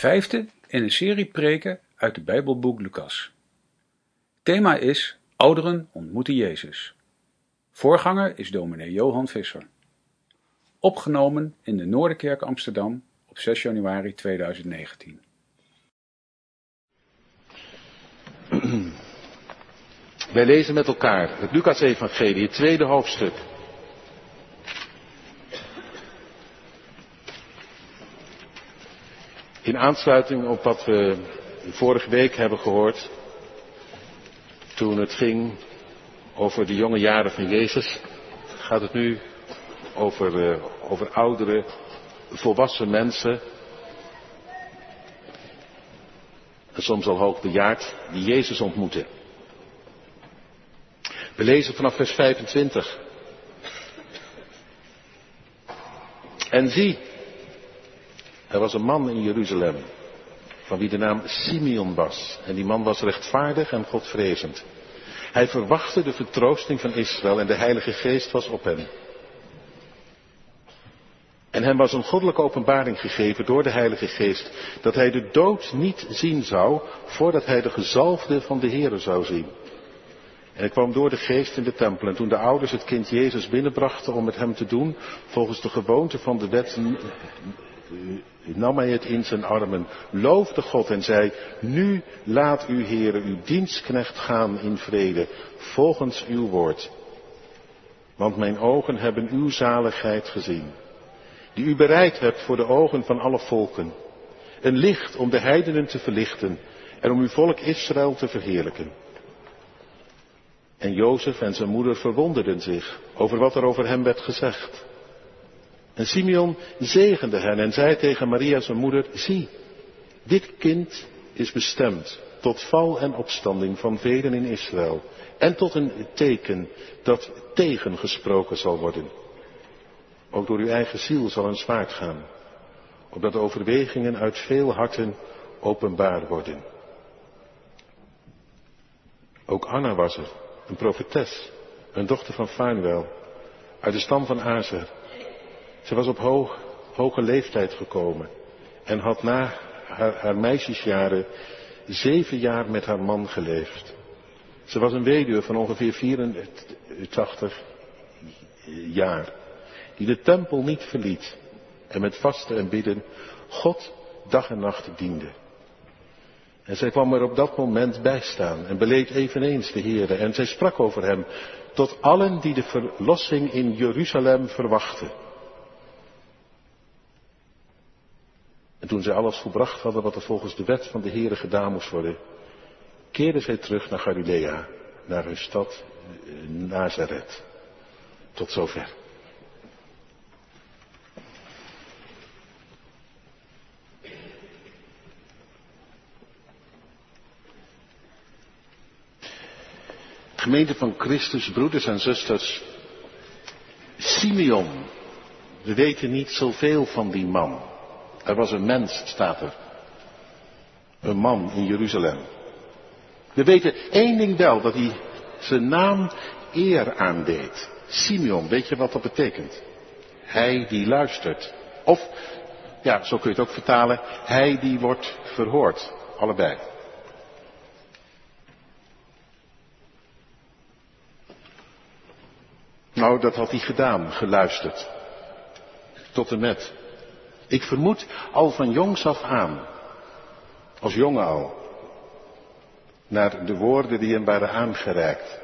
Vijfde in een serie preken uit het Bijbelboek Lucas. Thema is Ouderen ontmoeten Jezus. Voorganger is dominee Johan Visser. Opgenomen in de Noorderkerk Amsterdam op 6 januari 2019. Wij lezen met elkaar het Lucas-evangelie, het tweede hoofdstuk. In aansluiting op wat we vorige week hebben gehoord, toen het ging over de jonge jaren van Jezus, gaat het nu over, uh, over oudere, volwassen mensen, en soms al hoogbejaard, die Jezus ontmoeten. We lezen vanaf vers 25. En zie, er was een man in Jeruzalem, van wie de naam Simeon was. En die man was rechtvaardig en godvrezend. Hij verwachtte de vertroosting van Israël en de Heilige Geest was op hem. En hem was een goddelijke openbaring gegeven door de Heilige Geest, dat hij de dood niet zien zou, voordat hij de gezalfde van de Heere zou zien. En hij kwam door de geest in de tempel. En toen de ouders het kind Jezus binnenbrachten om met hem te doen, volgens de gewoonte van de wet, nam hij het in zijn armen, loofde God en zei, nu laat u, Heere, uw dienstknecht gaan in vrede, volgens uw woord. Want mijn ogen hebben uw zaligheid gezien, die u bereid hebt voor de ogen van alle volken. Een licht om de heidenen te verlichten en om uw volk Israël te verheerlijken. En Jozef en zijn moeder verwonderden zich over wat er over hem werd gezegd. En Simeon zegende hen en zei tegen Maria zijn moeder, zie, dit kind is bestemd tot val en opstanding van velen in Israël en tot een teken dat tegengesproken zal worden. Ook door uw eigen ziel zal een zwaard gaan, opdat overwegingen uit veel harten openbaar worden. Ook Anna was er, een profetes, een dochter van Fanuel, uit de stam van Azer. Ze was op hoog, hoge leeftijd gekomen en had na haar, meisjesjaren zeven jaar met haar man geleefd. Ze was een weduwe van ongeveer 84 jaar, die de tempel niet verliet en met vasten en bidden God dag en nacht diende. En zij kwam er op dat moment bij staan en beleed eveneens de Heere. En zij sprak over hem tot allen die de verlossing in Jeruzalem verwachten. Toen zij alles volbracht hadden wat er volgens de wet van de Heere gedaan moest worden, keerden zij terug naar Galilea, naar hun stad Nazareth. Tot zover. Gemeente van Christus, broeders en zusters, Simeon. We weten niet zoveel van die man. Er was een mens, staat er. Een man in Jeruzalem. We weten één ding wel, dat hij zijn naam eer aandeed. Simeon, weet je wat dat betekent? Hij die luistert. Of, ja, zo kun je het ook vertalen, hij die wordt verhoord. Allebei. Nou, dat had hij gedaan, geluisterd. Tot en met. Ik vermoed al van jongs af aan, als jongen al, naar de woorden die hem waren aangereikt.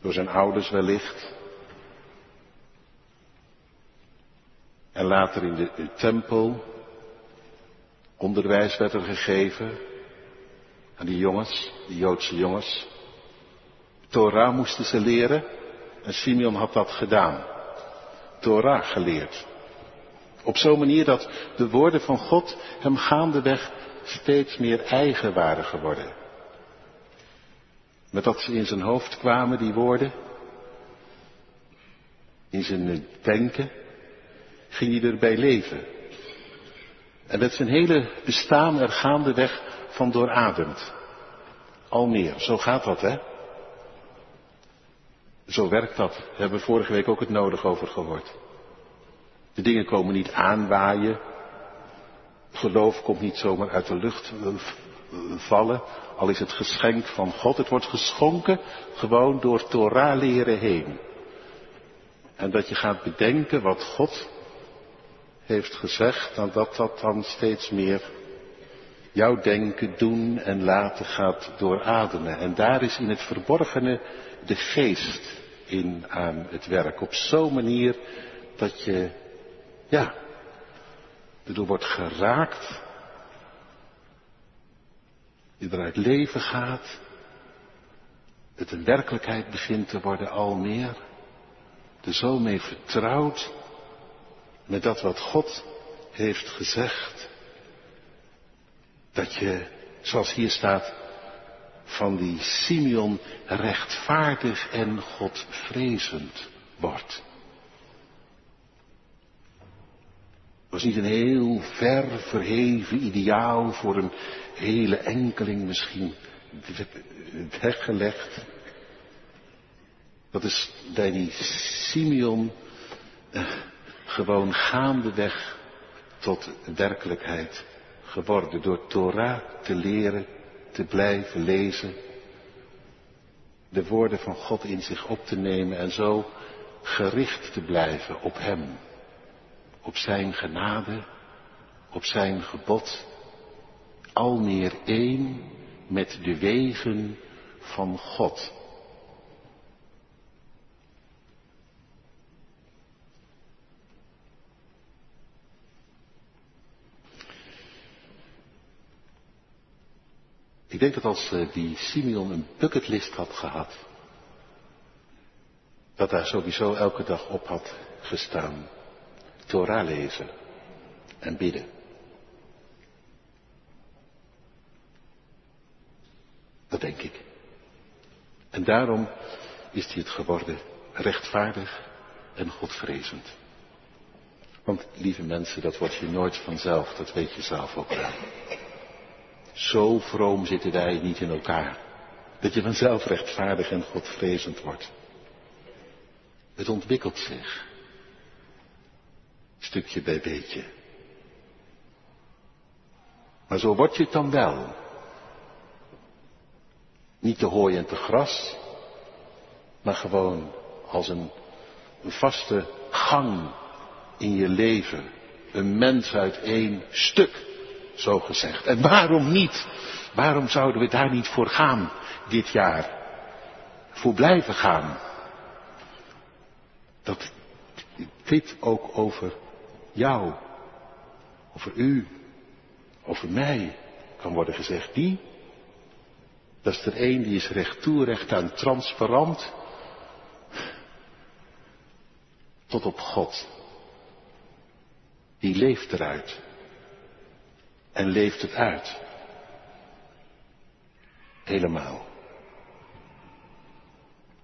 Door zijn ouders wellicht. En later in de, de tempel. Onderwijs werd er gegeven aan die jongens, die Joodse jongens. Torah moesten ze leren. En Simeon had dat gedaan. Torah geleerd. Op zo'n manier dat de woorden van God hem gaandeweg steeds meer eigen waren geworden. Met dat ze in zijn hoofd kwamen, die woorden, in zijn denken, ging hij erbij leven. En werd zijn hele bestaan er gaandeweg van doorademd. Al meer, zo gaat dat hè. Zo werkt dat. Daar hebben we vorige week ook het nodig over gehoord. De dingen komen niet aanwaaien. Geloof komt niet zomaar uit de lucht eh, vallen, al is het geschenk van God. Het wordt geschonken gewoon door Torah leren heen. En dat je gaat bedenken wat God heeft gezegd, en dat dat dan steeds meer jouw denken, doen en laten gaat doorademen. En daar is in het verborgene de geest in aan het werk. Op zo'n manier dat je, ja, erdoor wordt geraakt, je eruit leven gaat, het een werkelijkheid begint te worden al meer, er zo mee vertrouwt met dat wat God heeft gezegd, dat je, zoals hier staat, van die Simeon rechtvaardig en godvrezend wordt. Was niet een heel ver verheven ideaal voor een hele enkeling misschien weggelegd. Dat is bij die Simeon eh, gewoon gaandeweg tot werkelijkheid geworden. Door Torah te leren, te blijven lezen. De woorden van God in zich op te nemen en zo gericht te blijven op Hem op zijn genade, op zijn gebod, al meer één met de wegen van God. Ik denk dat als eh, die Simeon een bucketlist had gehad, dat daar sowieso elke dag op had gestaan. Torah lezen en bidden. Dat denk ik. En daarom is hij het geworden rechtvaardig en godvrezend. Want lieve mensen, dat wordt je nooit vanzelf, dat weet je zelf ook wel. Zo vroom zitten wij niet in elkaar. Dat je vanzelf rechtvaardig en godvrezend wordt. Het ontwikkelt zich. Stukje bij beetje. Maar zo word je het dan wel. Niet te hooi en te gras, maar gewoon als een, een vaste gang in je leven. Een mens uit één stuk, zo gezegd. En waarom niet? Waarom zouden we daar niet voor gaan dit jaar? Voor blijven gaan? Dat dit ook over jou, over u, over mij kan worden gezegd. Die, dat is er een die is recht toe, recht aan, transparant, tot op God. Die leeft eruit. En leeft het uit. Helemaal.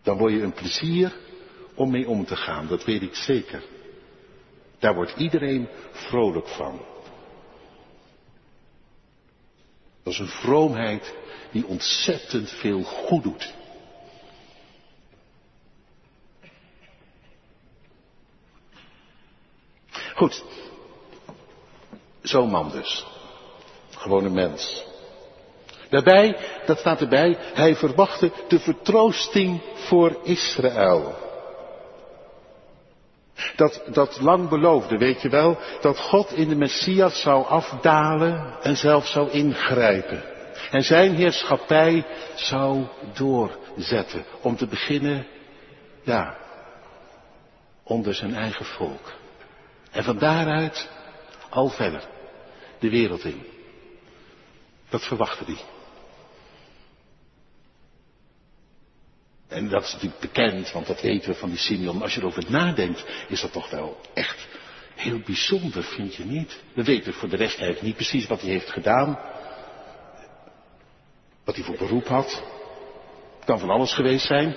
Dan word je een plezier om mee om te gaan, dat weet ik zeker. Daar wordt iedereen vrolijk van. Dat is een vroomheid die ontzettend veel goed doet. Goed. Zo'n man dus. Gewoon een mens. Daarbij, dat staat erbij, hij verwachtte de vertroosting voor Israël. Dat, dat lang beloofde, weet je wel, dat God in de Messias zou afdalen en zelf zou ingrijpen. En zijn heerschappij zou doorzetten. Om te beginnen, ja, onder zijn eigen volk. En van daaruit al verder de wereld in. Dat verwachtte hij. En dat is natuurlijk bekend, want dat weten we van die Simeon. Als je erover nadenkt, is dat toch wel echt heel bijzonder, vind je niet? We weten voor de rest eigenlijk niet precies wat hij heeft gedaan. Wat hij voor beroep had. Het kan van alles geweest zijn.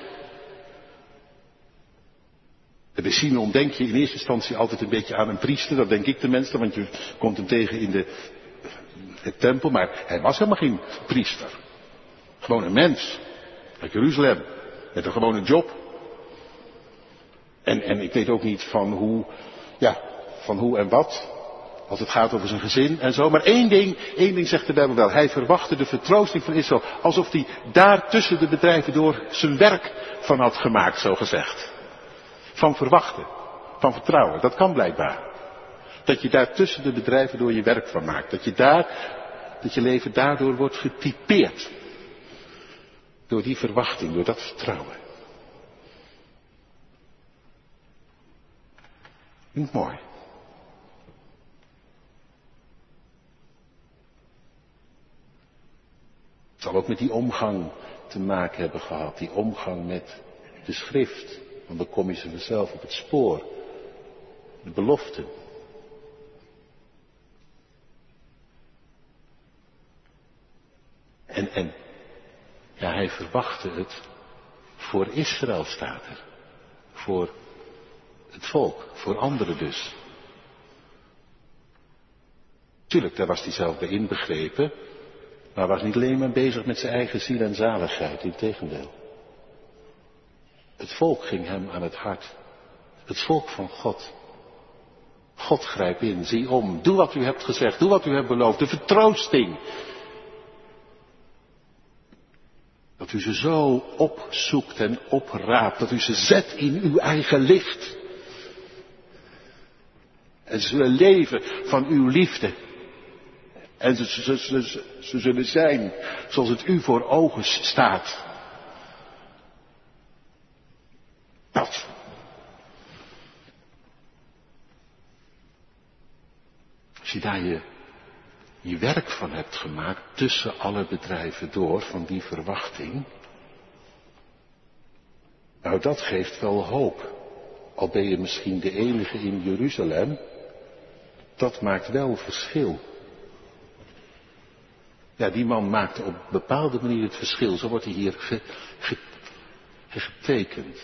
Bij Simeon denk je in eerste instantie altijd een beetje aan een priester. Dat denk ik tenminste, want je komt hem tegen in de, het tempel. Maar hij was helemaal geen priester. Gewoon een mens. Uit Jeruzalem. Met een gewone job. En, en ik weet ook niet van hoe, ja, van hoe en wat. Als het gaat over zijn gezin en zo. Maar één ding, één ding zegt de Bijbel wel. Hij verwachtte de vertroosting van Israël. Alsof hij daar tussen de bedrijven door zijn werk van had gemaakt, zo gezegd. Van verwachten. Van vertrouwen. Dat kan blijkbaar. Dat je daar tussen de bedrijven door je werk van maakt. Dat je daar, dat je leven daardoor wordt getypeerd. Door die verwachting, door dat vertrouwen. Niet mooi. Het zal ook met die omgang te maken hebben gehad. Die omgang met de schrift. Want dan kom je op het spoor. De beloften. En, en, ja, hij verwachtte het voor Israël staat er. Voor het volk, voor anderen dus. Tuurlijk, daar was hij zelf bij inbegrepen. Maar was niet alleen maar bezig met zijn eigen ziel en zaligheid, integendeel. Het volk ging hem aan het hart. Het volk van God. God grijp in, zie om, doe wat u hebt gezegd, doe wat u hebt beloofd, de vertroosting. Dat u ze zo opzoekt en opraapt, dat u ze zet in uw eigen licht. En ze zullen leven van uw liefde. En ze, zullen zijn zoals het u voor ogen staat. Dat. Als daar je, je werk van hebt gemaakt tussen alle bedrijven door van die verwachting. Nou, dat geeft wel hoop. Al ben je misschien de enige in Jeruzalem. Dat maakt wel verschil. Ja, die man maakte op bepaalde manier het verschil. Zo wordt hij hier getekend.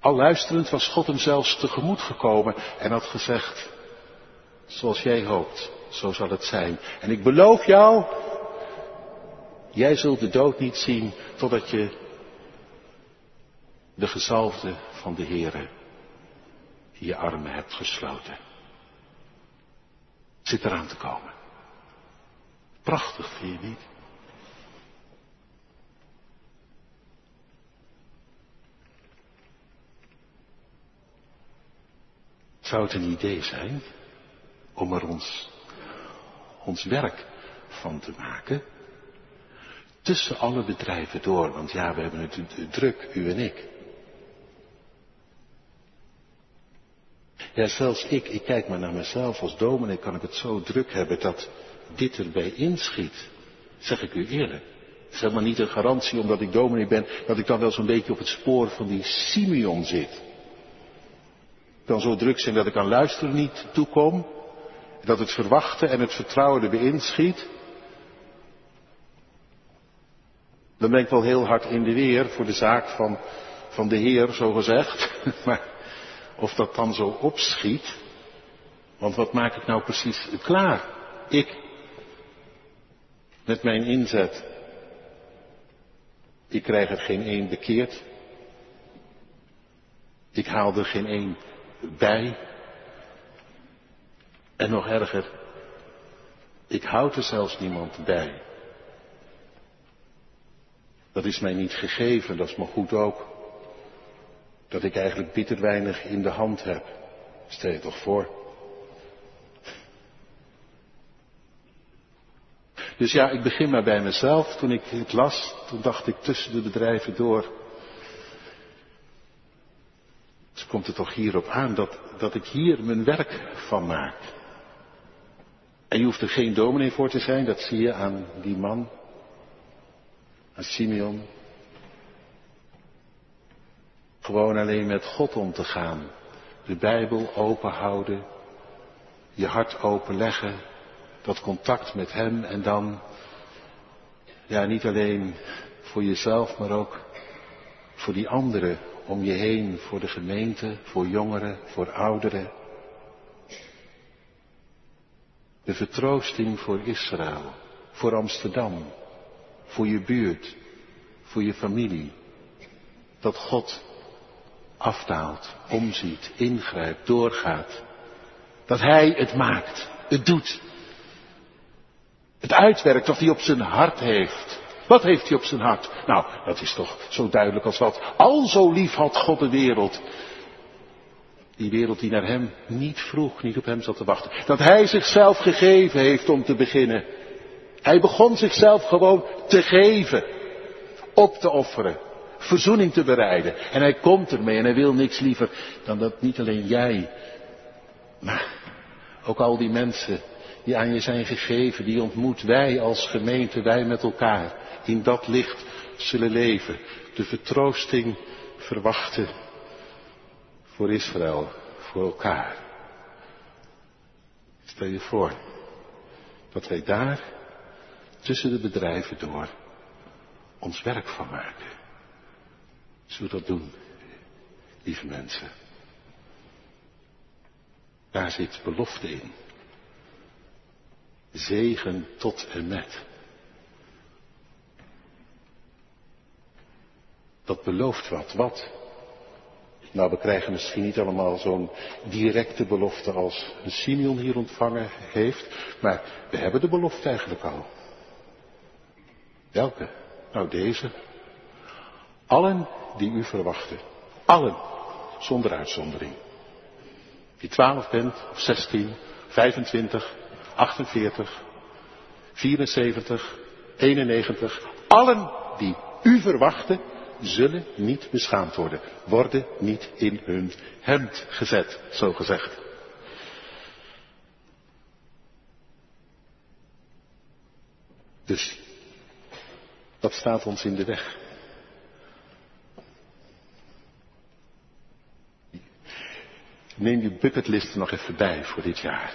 Al luisterend was God hem zelfs tegemoet gekomen en had gezegd, zoals jij hoopt, zo zal het zijn. En ik beloof jou, jij zult de dood niet zien totdat je de gezalfde van de Heere in je armen hebt gesloten. Zit eraan te komen. Prachtig, vind je niet? Zou het een idee zijn om er ons, ons werk van te maken? Tussen alle bedrijven door, want ja, we hebben het druk, u en ik. Ja, zelfs ik, ik kijk maar naar mezelf als dominee, kan ik het zo druk hebben dat dit erbij inschiet. Zeg ik u eerlijk. Het is helemaal niet een garantie omdat ik dominee ben, dat ik dan wel zo'n beetje op het spoor van die Simeon zit. Dan zo druk zijn dat ik aan luisteren niet toekom. Dat het verwachten en het vertrouwen erbij inschiet. Dan ben ik wel heel hard in de weer voor de zaak van, van de Heer, zo gezegd. Maar of dat dan zo opschiet. Want wat maak ik nou precies klaar? Ik. Met mijn inzet. Ik krijg er geen één bekeerd. Ik haal er geen één bij. En nog erger, ik houd er zelfs niemand bij. Dat is mij niet gegeven, dat is me goed ook dat ik eigenlijk bitter weinig in de hand heb. Stel je toch voor. Dus ja, ik begin maar bij mezelf. Toen ik het las, toen dacht ik tussen de bedrijven door. Dus komt het toch hierop aan dat, dat ik hier mijn werk van maak. En je hoeft er geen dominee voor te zijn, dat zie je aan die man, aan Simeon, gewoon alleen met God om te gaan. De Bijbel open houden. Je hart openleggen. Dat contact met Hem en dan, ja, niet alleen voor jezelf, maar ook voor die anderen om je heen, voor de gemeente, voor jongeren, voor ouderen. De vertroosting voor Israël, voor Amsterdam, voor je buurt, voor je familie. Dat God afdaalt, omziet, ingrijpt, doorgaat. Dat hij het maakt, het doet. Het uitwerkt wat hij op zijn hart heeft. Wat heeft hij op zijn hart? Nou, dat is toch zo duidelijk als wat. Al zo lief had God de wereld. Die wereld die naar hem niet vroeg, niet op hem zat te wachten. Dat hij zichzelf gegeven heeft om te beginnen. Hij begon zichzelf gewoon te geven. Op te offeren. Verzoening te bereiden. En hij komt ermee en hij wil niks liever dan dat niet alleen jij, maar ook al die mensen die aan je zijn gegeven, die ontmoet wij als gemeente, wij met elkaar, in dat licht zullen leven. De vertroosting verwachten voor Israël, voor elkaar. Stel je voor dat wij daar tussen de bedrijven door ons werk van maken. Zullen we dat doen, lieve mensen? Daar zit belofte in. Zegen tot en met. Dat belooft wat. Wat? Nou, we krijgen misschien niet allemaal zo'n directe belofte als Simeon hier ontvangen heeft, maar we hebben de belofte eigenlijk al. Welke? Nou, deze. Allen die u verwachten. Allen. Zonder uitzondering. Je twaalf bent, of zestien, 25, 48, 74, 91. Allen die u verwachten, zullen niet beschaamd worden. Worden niet in hun hemd gezet, zo gezegd. Dus, dat staat ons in de weg. Neem je bucketlist nog even bij voor dit jaar.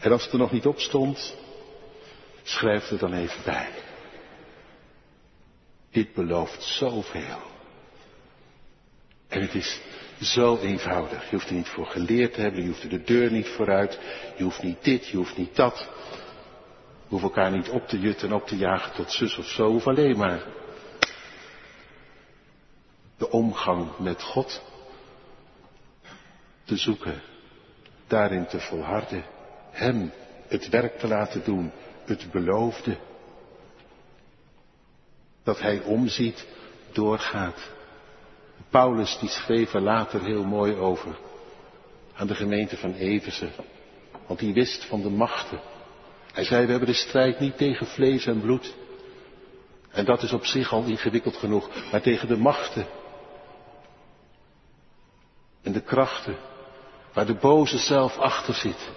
En als het er nog niet op stond, schrijf er dan even bij. Dit belooft zoveel. En het is zo eenvoudig. Je hoeft er niet voor geleerd te hebben, je hoeft er de deur niet vooruit, je hoeft niet dit, je hoeft niet dat. Je hoeft elkaar niet op te jutten en op te jagen tot zus of zo, of alleen maar de omgang met God te zoeken, daarin te volharden, Hem het werk te laten doen, het beloofde. Dat Hij omziet, doorgaat. Paulus die schreef er later heel mooi over aan de gemeente van Efeze, want die wist van de machten. Hij zei, we hebben de strijd niet tegen vlees en bloed. En dat is op zich al ingewikkeld genoeg, maar tegen de machten en de krachten waar de boze zelf achter zit.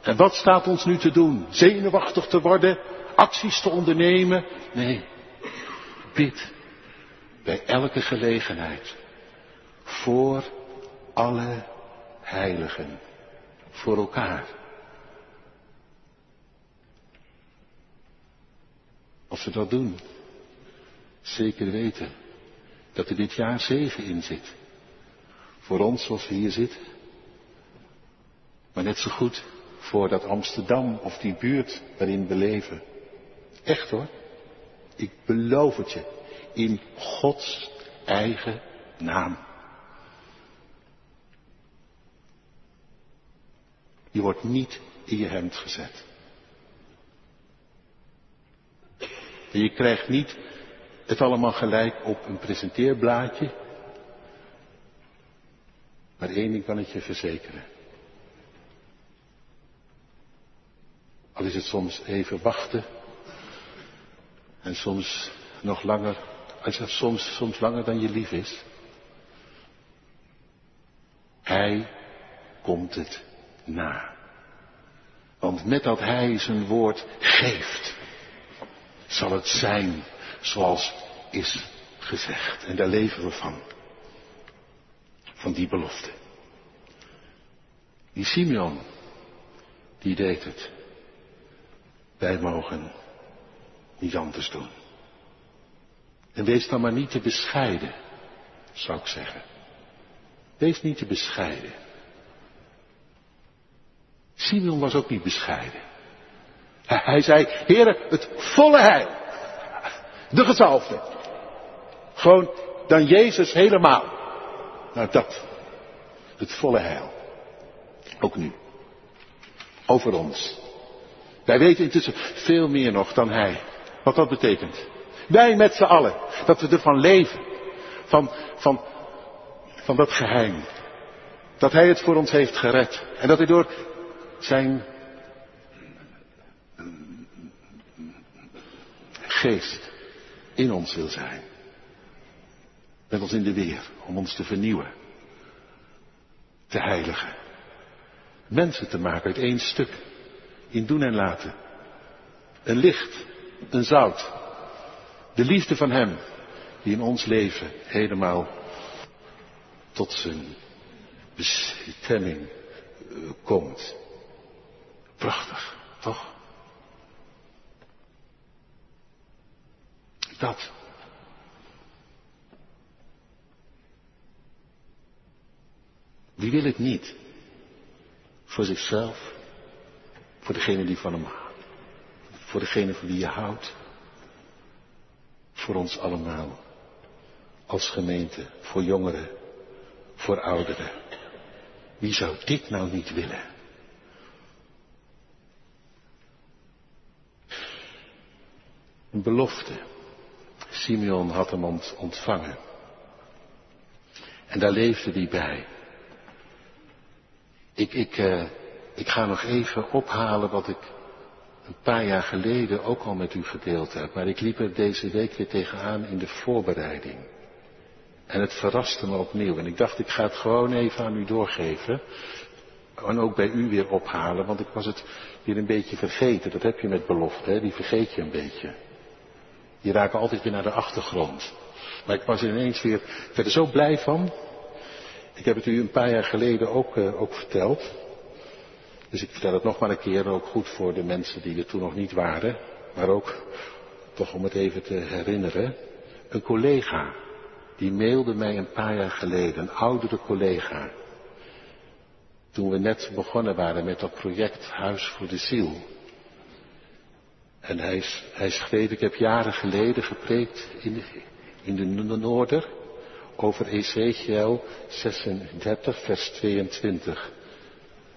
En wat staat ons nu te doen? Zenuwachtig te worden? Acties te ondernemen? Nee. Bid bij elke gelegenheid. Voor alle heiligen. Voor elkaar. Als we dat doen, zeker weten dat er dit jaar zegen in zit. Voor ons zoals we hier zitten. Maar net zo goed voor dat Amsterdam of die buurt waarin we leven. Echt hoor. Ik beloof het je. In Gods eigen naam. Je wordt niet in je hemd gezet. En je krijgt niet het allemaal gelijk op een presenteerblaadje. Maar één ding kan ik je verzekeren. Al is het soms even wachten. En soms nog langer, soms, soms langer dan je lief is. Hij komt het na. Want met dat hij zijn woord geeft, zal het zijn zoals is gezegd. En daar leven we van. Van die belofte. Die Simeon, die deed het. Wij mogen niet anders doen. En wees dan maar niet te bescheiden, zou ik zeggen. Wees niet te bescheiden. Simeon was ook niet bescheiden. Hij zei, heren, het volle heil. De gezalfde. Gewoon dan Jezus helemaal. Nou dat. het volle heil. Ook nu. Over ons. Wij weten intussen veel meer nog dan hij. Wat dat betekent. Wij met z'n allen. Dat we ervan leven. Van, van, van dat geheim. Dat hij het voor ons heeft gered. En dat hij door zijn geest in ons wil zijn. Met ons in de weer, om ons te vernieuwen. Te heiligen. Mensen te maken uit één stuk. In doen en laten. Een licht, een zout. De liefde van Hem, die in ons leven helemaal tot zijn bestemming eh, komt. Prachtig, toch? Dat. Wie wil het niet? Voor zichzelf, voor degene die van hem houdt, voor degene van wie je houdt, voor ons allemaal, als gemeente, voor jongeren, voor ouderen. Wie zou dit nou niet willen? Een belofte. Simeon had hem ontvangen. En daar leefde hij bij. Ik, ik, uh, ik ga nog even ophalen wat ik een paar jaar geleden ook al met u gedeeld heb. Maar ik liep er deze week weer tegenaan in de voorbereiding. En het verraste me opnieuw. En ik dacht, ik ga het gewoon even aan u doorgeven. En ook bij u weer ophalen, want ik was het weer een beetje vergeten. Dat heb je met belofte, hè? die vergeet je een beetje. Die raken altijd weer naar de achtergrond. Maar ik was er ineens weer verder zo blij van. Ik heb het u een paar jaar geleden ook, uh, ook verteld. Dus ik vertel het nog maar een keer, ook goed voor de mensen die er toen nog niet waren. Maar ook toch om het even te herinneren. Een collega, die mailde mij een paar jaar geleden, een oudere collega. Toen we net begonnen waren met dat project Huis voor de Ziel. En hij, schreef, ik heb jaren geleden gepreekt in de, in de Noorder over Ezekiel 36, vers 22.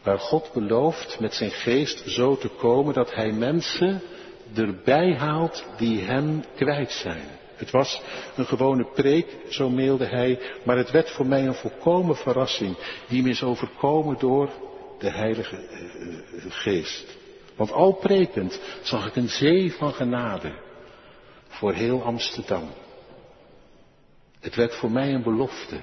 Waar God belooft met zijn geest zo te komen dat hij mensen erbij haalt die hem kwijt zijn. Het was een gewone preek, zo mailde hij, maar het werd voor mij een volkomen verrassing, die me is overkomen door de Heilige Geest. Want al prekend zag ik een zee van genade voor heel Amsterdam. Het werd voor mij een belofte,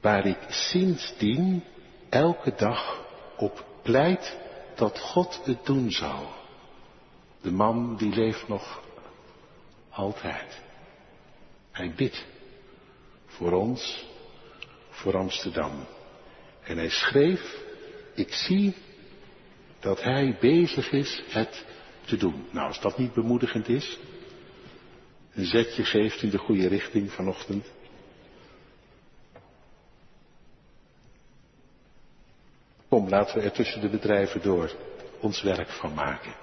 waar ik sindsdien elke dag op pleit dat God het doen zou. De man die leeft nog altijd. Hij bidt voor ons, voor Amsterdam. En hij schreef, ik zie dat hij bezig is het te doen. Nou, als dat niet bemoedigend is, een zetje geeft in de goede richting vanochtend. Kom, laten we er tussen de bedrijven door ons werk van maken.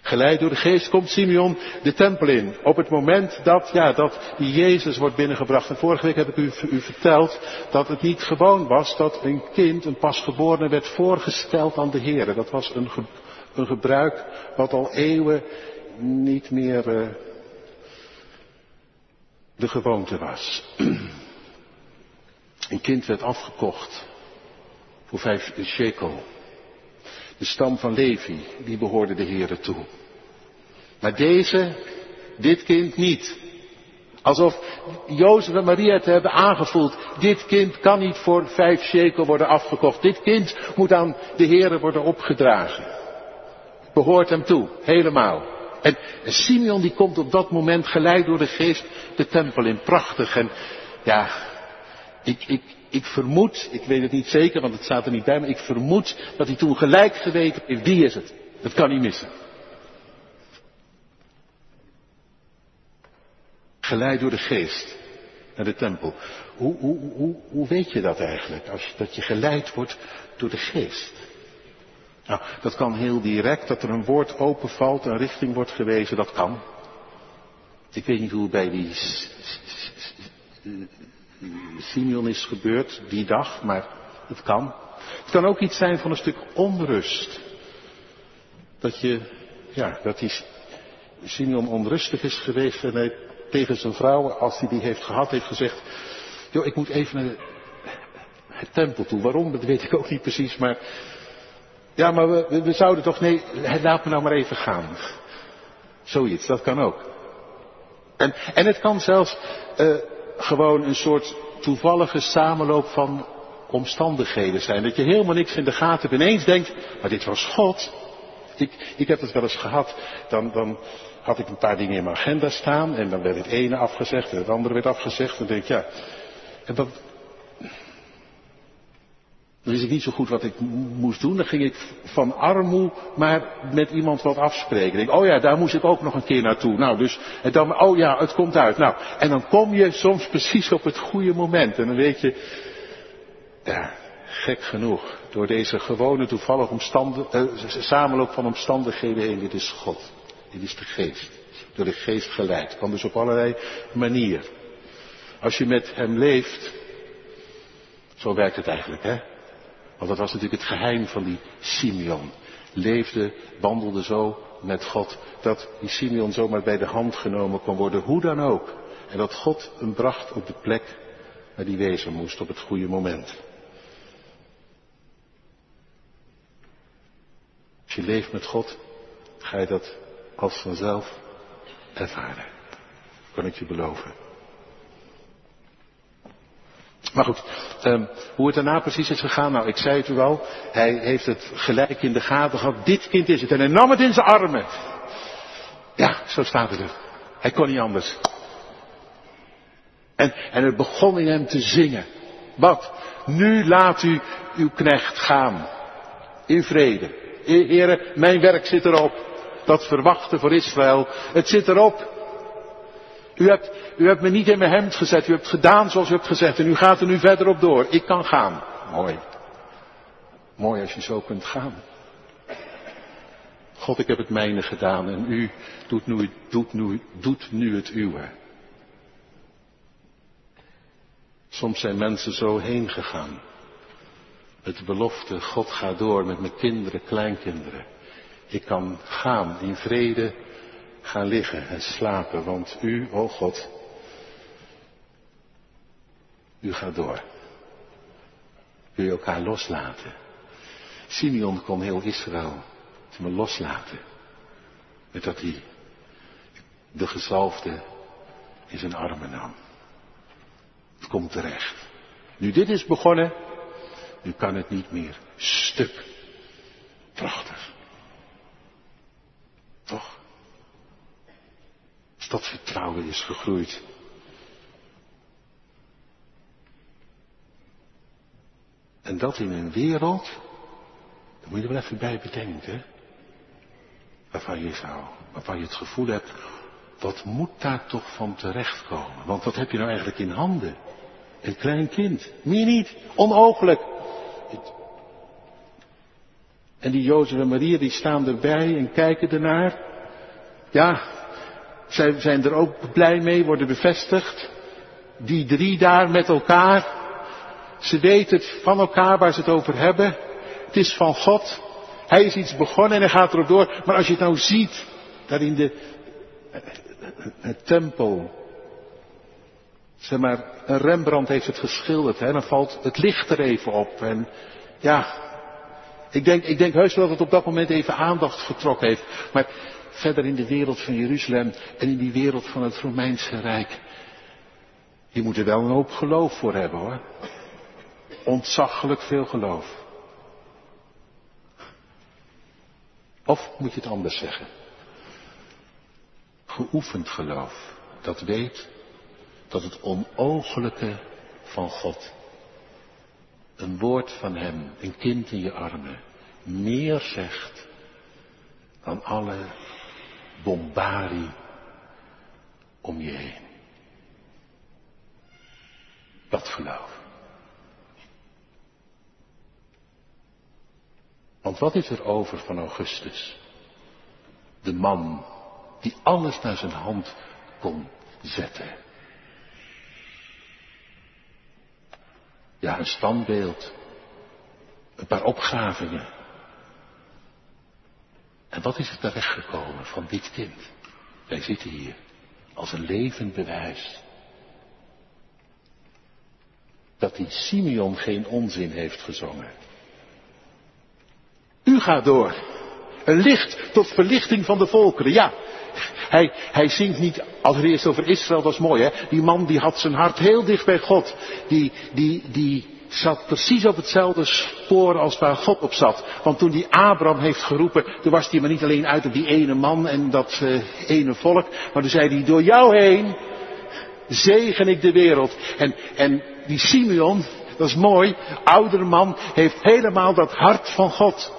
Geleid door de geest komt Simeon de tempel in. Op het moment dat, ja, dat Jezus wordt binnengebracht. En vorige week heb ik u, verteld dat het niet gewoon was dat een kind, een pasgeborene, werd voorgesteld aan de Heer. Dat was een, een gebruik wat al eeuwen niet meer uh, de gewoonte was. Een kind werd afgekocht voor vijf shekel. De stam van Levi, die behoorde de Heere toe. Maar deze, dit kind niet. Alsof Jozef en Maria het hebben aangevoeld. Dit kind kan niet voor vijf shekel worden afgekocht. Dit kind moet aan de Heere worden opgedragen. Behoort hem toe, helemaal. En Simeon die komt op dat moment geleid door de geest de tempel in. Prachtig. En ja, ik, ik, ik vermoed, ik weet het niet zeker, want het staat er niet bij, maar ik vermoed dat hij toen gelijk geweten heeft, die is het. Dat kan niet missen. Geleid door de geest naar de tempel. Hoe, hoe, hoe, hoe weet je dat eigenlijk? Als dat je geleid wordt door de geest. Nou, dat kan heel direct, dat er een woord openvalt, een richting wordt gewezen, dat kan. Ik weet niet hoe bij die Simeon is gebeurd die dag, maar het kan. Het kan ook iets zijn van een stuk onrust. Dat je, ja, dat die Simeon onrustig is geweest en hij tegen zijn vrouw, als hij die heeft gehad, heeft gezegd, joh, ik moet even naar het tempel toe. Waarom, dat weet ik ook niet precies, maar ja, maar we, we zouden toch, nee, laat me nou maar even gaan. Zoiets, dat kan ook. En, en het kan zelfs uh, gewoon een soort toevallige samenloop van omstandigheden zijn. Dat je helemaal niks in de gaten hebt. Ineens denkt, maar dit was God. Ik, ik heb het wel eens gehad. Dan, dan had ik een paar dingen in mijn agenda staan. En dan werd het ene afgezegd en het andere werd afgezegd. En dan denk ik, ja. En dan wist ik niet zo goed wat ik moest doen. Dan ging ik van armoe maar met iemand wat afspreken. Ik oh ja, daar moest ik ook nog een keer naartoe. Nou, dus, en dan, oh ja, het komt uit. Nou, en dan kom je soms precies op het goede moment. En dan weet je, ja, gek genoeg. Door deze gewone toevallige eh, samenloop van omstandigheden heen. Dit is God. Dit is de geest. Door de geest geleid. Kan dus op allerlei manieren. Als je met hem leeft, zo werkt het eigenlijk, hè? Want dat was natuurlijk het geheim van die Simeon. Leefde, wandelde zo met God, dat die Simeon zomaar bij de hand genomen kon worden, hoe dan ook. En dat God hem bracht op de plek waar die wezen moest, op het goede moment. Als je leeft met God, ga je dat als vanzelf ervaren. Kan ik je beloven. Maar goed, um, hoe het daarna precies is gegaan, nou ik zei het u al, hij heeft het gelijk in de gaten gehad, dit kind is het. En hij nam het in zijn armen. Ja, zo staat het er. Hij kon niet anders. En, en het begon in hem te zingen. Wat? Nu laat u uw knecht gaan. In vrede. Heren, mijn werk zit erop. Dat verwachten voor Israël. Het zit erop. U hebt, u hebt me niet in mijn hemd gezet. U hebt gedaan zoals u hebt gezegd. En u gaat er nu verder op door. Ik kan gaan. Mooi. Mooi als je zo kunt gaan. God, ik heb het mijne gedaan en u doet nu, doet nu, doet nu het uwe. Soms zijn mensen zo heen gegaan. De belofte, God gaat door met mijn kinderen, kleinkinderen. Ik kan gaan in vrede gaan liggen en slapen, want u, o oh God, u gaat door. Wil je elkaar loslaten? Simeon kon heel Israël me loslaten. Met dat hij de gezalfde in zijn armen nam. Het komt terecht. Nu dit is begonnen, nu kan het niet meer stuk. Prachtig. Toch? Dat vertrouwen is gegroeid. En dat in een wereld, daar moet je er wel even bij bedenken, waarvan je zou, waarvan je het gevoel hebt, wat moet daar toch van terechtkomen? Want wat heb je nou eigenlijk in handen? Een klein kind. Meer niet. Onogelijk. En die Jozef en Maria die staan erbij en kijken ernaar. Ja, zij zijn er ook blij mee, worden bevestigd. Die drie daar met elkaar. Ze weten het van elkaar waar ze het over hebben. Het is van God. Hij is iets begonnen en hij gaat erop door. Maar als je het nou ziet, daar in de, tempel. Zeg maar, een Rembrandt heeft het geschilderd, hè, dan valt het licht er even op. En ja, ik denk, ik denk heus wel dat het op dat moment even aandacht getrokken heeft. Maar verder in de wereld van Jeruzalem en in die wereld van het Romeinse Rijk. Je moet er wel een hoop geloof voor hebben hoor. Ontzaglijk veel geloof. Of moet je het anders zeggen? Geoefend geloof. Dat weet dat het onogelijke van God, een woord van Hem, een kind in je armen, meer zegt dan alle bombarie om je heen. Dat geloof. Want wat is er over van Augustus? De man die alles naar zijn hand kon zetten. Ja, een standbeeld. Een paar opgravingen. En wat is er terechtgekomen van dit kind? Wij zitten hier als een levend bewijs. Dat die Simeon geen onzin heeft gezongen. U gaat door. Een licht tot verlichting van de volkeren. Ja, hij, hij zingt niet allereerst over Israël, dat is mooi hè. Die man die had zijn hart heel dicht bij God. Die, die, die zat precies op hetzelfde spoor als waar God op zat. Want toen die Abraham heeft geroepen, toen was hij maar niet alleen uit op die ene man en dat uh, ene volk. Maar toen zei hij, door jou heen zegen ik de wereld. En, en die Simeon, dat is mooi, oudere man, heeft helemaal dat hart van God.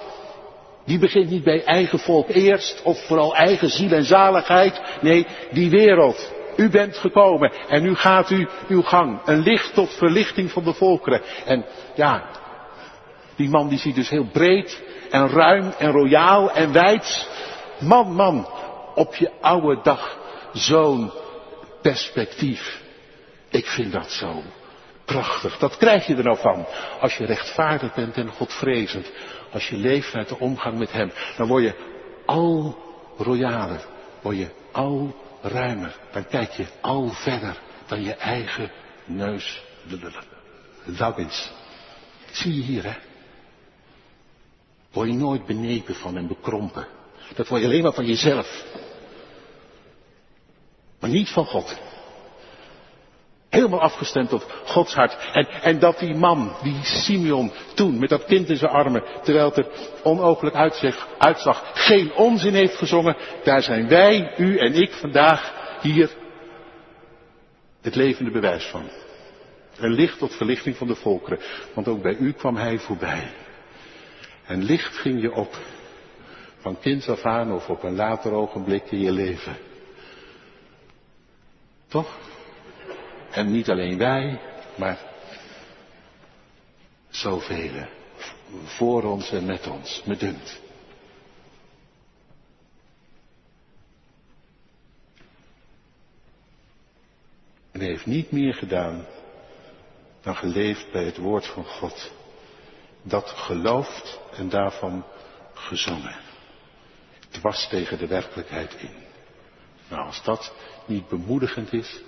Die begint niet bij eigen volk eerst, of vooral eigen ziel en zaligheid. Nee, die wereld. U bent gekomen en nu gaat u uw gang. Een licht tot verlichting van de volkeren. En ja, die man die ziet dus heel breed en ruim en royaal en wijd. Man, man, op je oude dag zo'n perspectief. Ik vind dat zo prachtig. Dat krijg je er nou van. Als je rechtvaardig bent en godvrezend. Als je leeft uit de omgang met Hem. Dan word je al royaler. Word je al ruimer. Dan kijk je al verder dan je eigen neus lang is. Zie je hier, hè? Word je nooit benepen van en bekrompen. Dat word je alleen maar van jezelf. Maar niet van God. Helemaal afgestemd op Gods hart. En, en dat die man, die Simeon, toen met dat kind in zijn armen, terwijl het er onooglijk uitzag, geen onzin heeft gezongen, daar zijn wij, u en ik vandaag hier het levende bewijs van. Een licht tot verlichting van de volkeren, want ook bij u kwam hij voorbij. En licht ging je op, van kind af aan of op een later ogenblik in je leven. Toch? En niet alleen wij, maar zoveel voor ons en met ons, me dunkt. En hij heeft niet meer gedaan dan geleefd bij het woord van God. Dat geloofd en daarvan gezongen. Dwars tegen de werkelijkheid in. Nou, als dat niet bemoedigend is,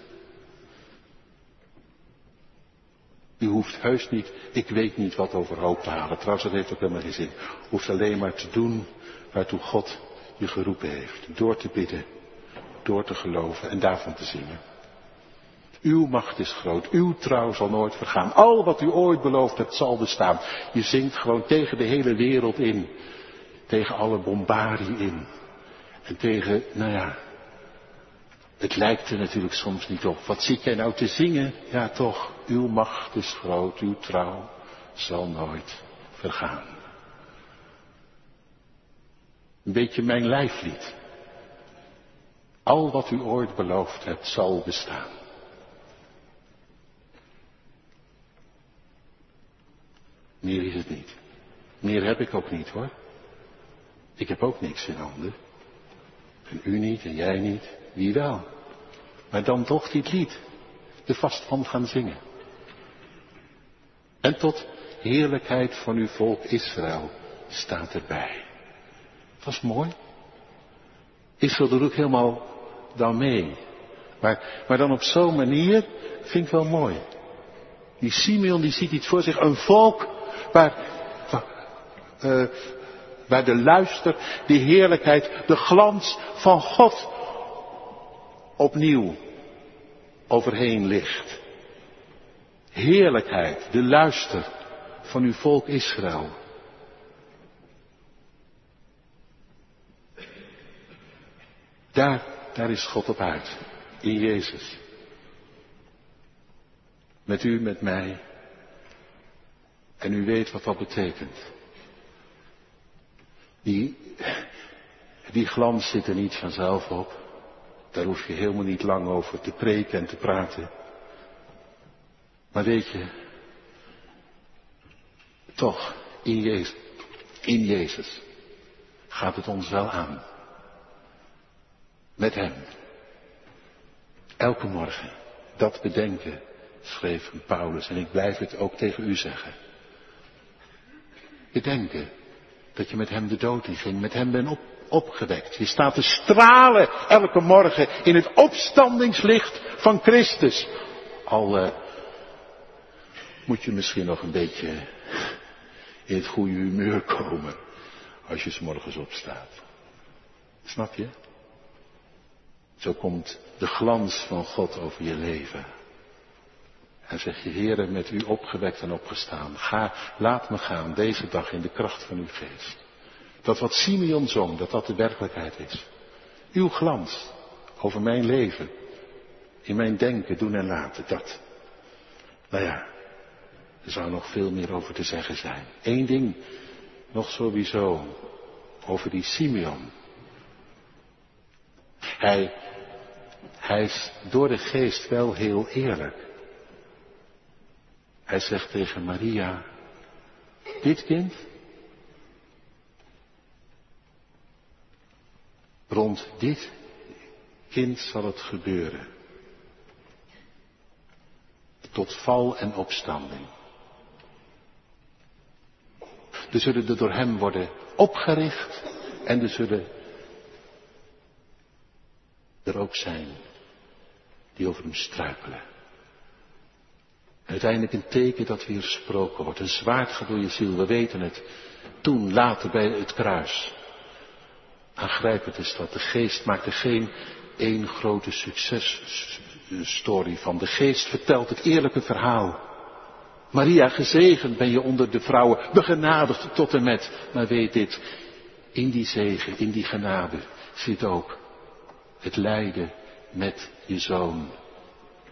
U hoeft heus niet, ik weet niet wat overhoop te halen. Trouwens, dat heeft ook helemaal geen zin. U hoeft alleen maar te doen waartoe God je geroepen heeft. Door te bidden, door te geloven en daarvan te zingen. Uw macht is groot, uw trouw zal nooit vergaan. Al wat u ooit beloofd hebt zal bestaan. Je zingt gewoon tegen de hele wereld in. Tegen alle bombardie in. En tegen, nou ja, het lijkt er natuurlijk soms niet op. Wat zit jij nou te zingen? Ja toch, uw macht is groot, uw trouw zal nooit vergaan. Een beetje mijn lijflied. Al wat u ooit beloofd hebt zal bestaan. Meer is het niet. Meer heb ik ook niet hoor. Ik heb ook niks in handen. En u niet en jij niet. Wie wel? Maar dan toch dit lied. De vast van gaan zingen. En tot heerlijkheid van uw volk Israël staat erbij. Dat is mooi. Israël doet ook helemaal dan mee. Maar, maar dan op zo'n manier vind ik wel mooi. Die Simeon die ziet iets voor zich. Een volk waar, uh, waar de luister, de heerlijkheid, de glans van God opnieuw overheen ligt. Heerlijkheid, de luister van uw volk Israël. Daar, daar is God op uit, in Jezus. Met u, met mij. En u weet wat dat betekent. Die, die glans zit er niet vanzelf op. Daar hoef je helemaal niet lang over te preken en te praten. Maar weet je, toch, in Jezus, gaat het ons wel aan. Met Hem. Elke morgen dat bedenken schreef Paulus, en ik blijf het ook tegen u zeggen. Bedenken dat je met hem de dood in ging, met hem bent op, opgewekt. Je staat te stralen elke morgen in het opstandingslicht van Christus. Al uh, moet je misschien nog een beetje in het goede humeur komen als je s morgens opstaat. Snap je? Zo komt de glans van God over je leven. En zeg je, Heere, met u opgewekt en opgestaan. Ga, laat me gaan deze dag in de kracht van uw geest. Dat wat Simeon zong, dat dat de werkelijkheid is. Uw glans over mijn leven. In mijn denken, doen en laten, dat. Nou ja, er zou nog veel meer over te zeggen zijn. Eén ding nog sowieso over die Simeon. Hij, hij is door de geest wel heel eerlijk. Hij zegt tegen Maria, dit kind, rond dit kind zal het gebeuren. Tot val en opstanding. Er zullen er door hem worden opgericht en er zullen er ook zijn die over hem struikelen. Uiteindelijk een teken dat weer gesproken wordt. Een zwaard ziel, we weten het. Toen, later bij het kruis. Aangrijpend is dat. De geest maakt er geen één grote successtory van. De geest vertelt het eerlijke verhaal. Maria, gezegend ben je onder de vrouwen, begenadigd tot en met. Maar weet dit, in die zegen, in die genade zit ook het lijden met je zoon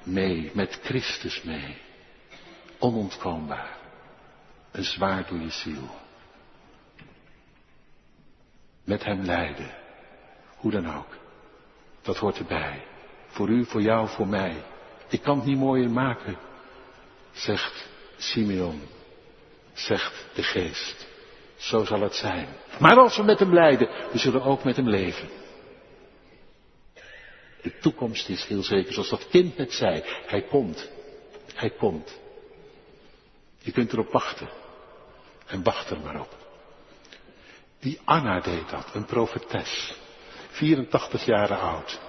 mee, met Christus mee. Onontkoombaar. Een zwaar door je ziel. Met hem lijden. Hoe dan ook. Dat hoort erbij. Voor u, voor jou, voor mij. Ik kan het niet mooier maken, zegt Simeon, zegt de geest. Zo zal het zijn. Maar als we met hem lijden, we zullen ook met hem leven. De toekomst is heel zeker, zoals dat kind net zei. Hij komt. Hij komt. Je kunt erop wachten. En wacht er maar op. Die Anna deed dat, een profetes. 84 jaar oud.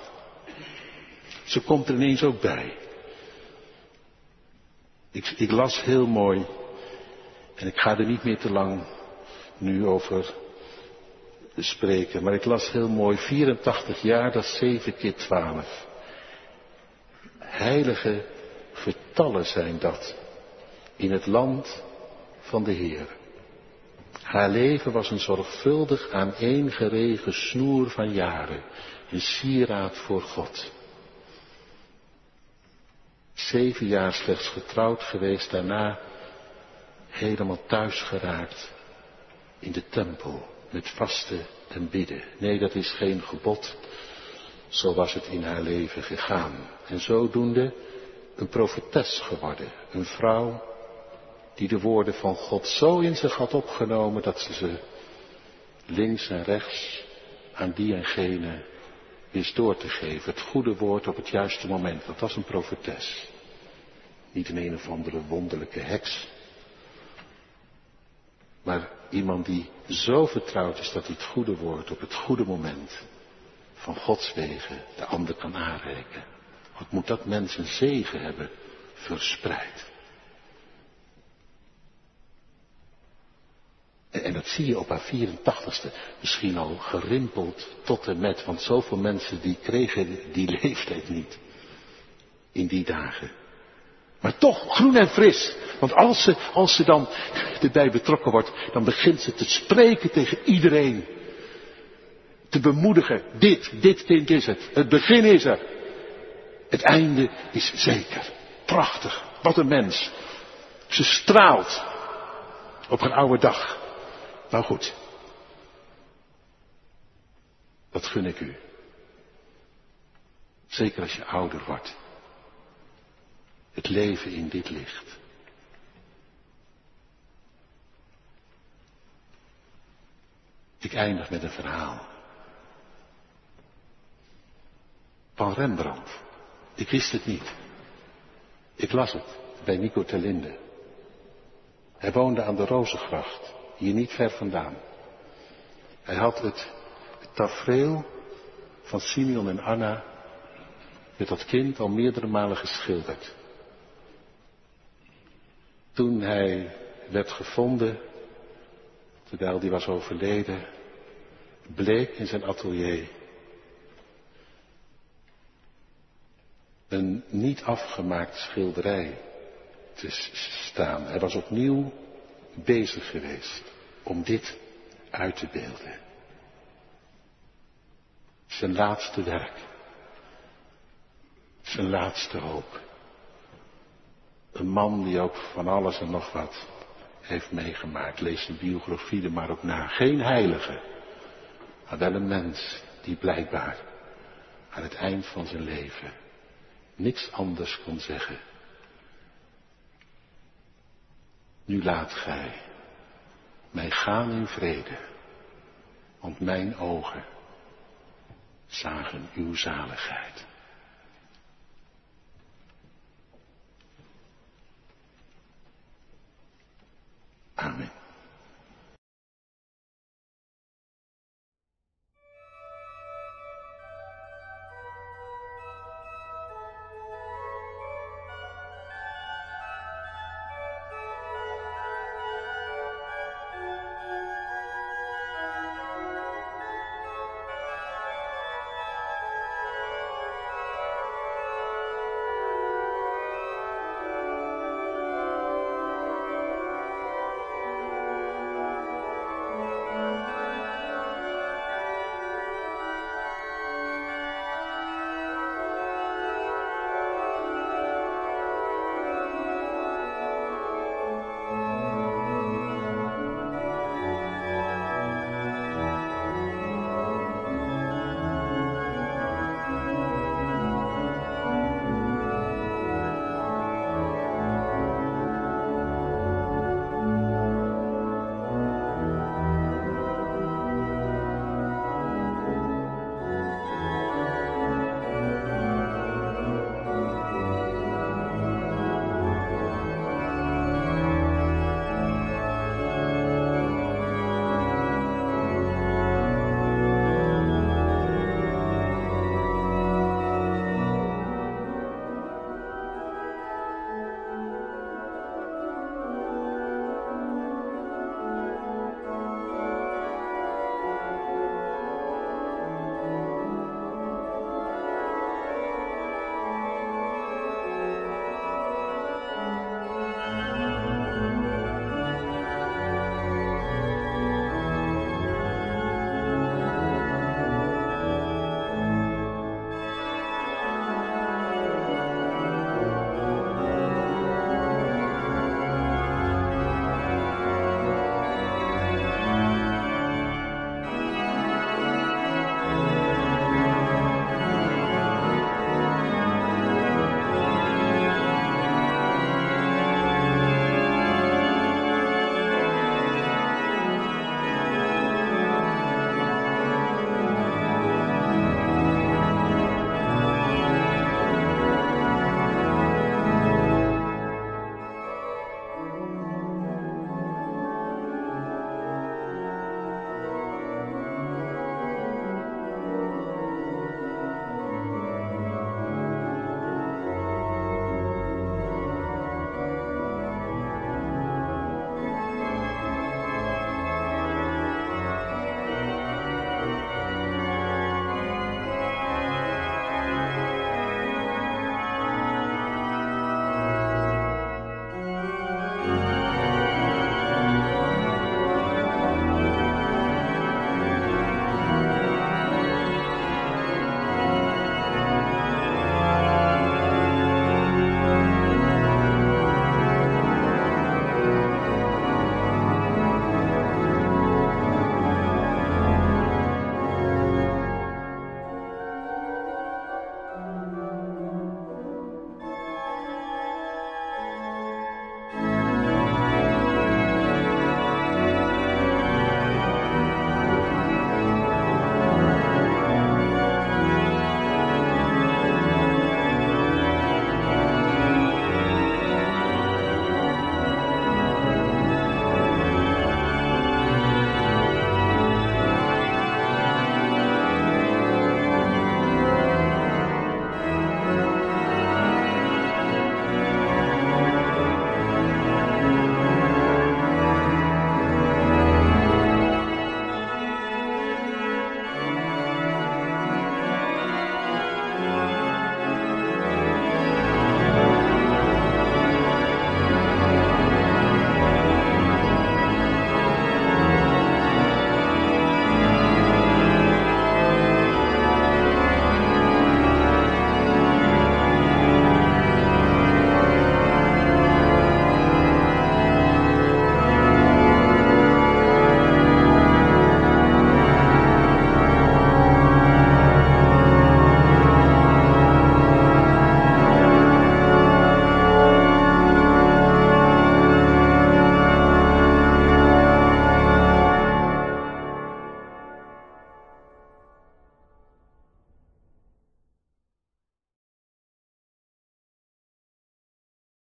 Ze komt er ineens ook bij. Ik, ik, las heel mooi, en ik ga er niet meer te lang nu over spreken, maar ik las heel mooi, 84 jaar, dat is 7 keer 12. Heilige getallen zijn dat in het land van de Heer. Haar leven was een zorgvuldig aaneengeregen snoer van jaren, een sieraad voor God. Zeven jaar slechts getrouwd geweest, daarna helemaal thuis geraakt in de tempel met vasten en bidden. Nee, dat is geen gebod. Zo was het in haar leven gegaan. En zodoende een profetes geworden. Een vrouw die de woorden van God zo in zich had opgenomen dat ze ze links en rechts aan die en gene wist door te geven. Het goede woord op het juiste moment. Dat was een profetes. Niet een een of andere wonderlijke heks. Maar iemand die zo vertrouwd is dat hij het goede woord op het goede moment van Gods wegen de ander kan aanreiken. Wat moet dat mens een zegen hebben verspreid. En dat zie je op haar 84ste misschien al gerimpeld tot en met, want zoveel mensen die kregen die leeftijd niet in die dagen. Maar toch groen en fris. Want als ze, als ze dan erbij betrokken wordt, dan begint ze te spreken tegen iedereen. Te bemoedigen. Dit, dit kind is het. Het begin is er. Het einde is zeker. Prachtig. Wat een mens. Ze straalt op een oude dag. Nou goed. Dat gun ik u. Zeker als je ouder wordt. Het leven in dit licht. Ik eindig met een verhaal. Van Rembrandt. Ik wist het niet. Ik las het bij Nico Terlinde. Hij woonde aan de Rozengracht, hier niet ver vandaan. Hij had het, het tafereel van Simeon en Anna met dat kind al meerdere malen geschilderd. Toen hij werd gevonden, terwijl hij was overleden, bleek in zijn atelier een niet afgemaakt schilderij te staan. Hij was opnieuw bezig geweest om dit uit te beelden. Zijn laatste werk. Zijn laatste hoop. Een man die ook van alles en nog wat heeft meegemaakt. Lees zijn biografie er maar ook na. Geen heilige, maar wel een mens die blijkbaar aan het eind van zijn leven niks anders kon zeggen. Nu laat gij mij gaan in vrede, want mijn ogen zagen uw zaligheid. Amen.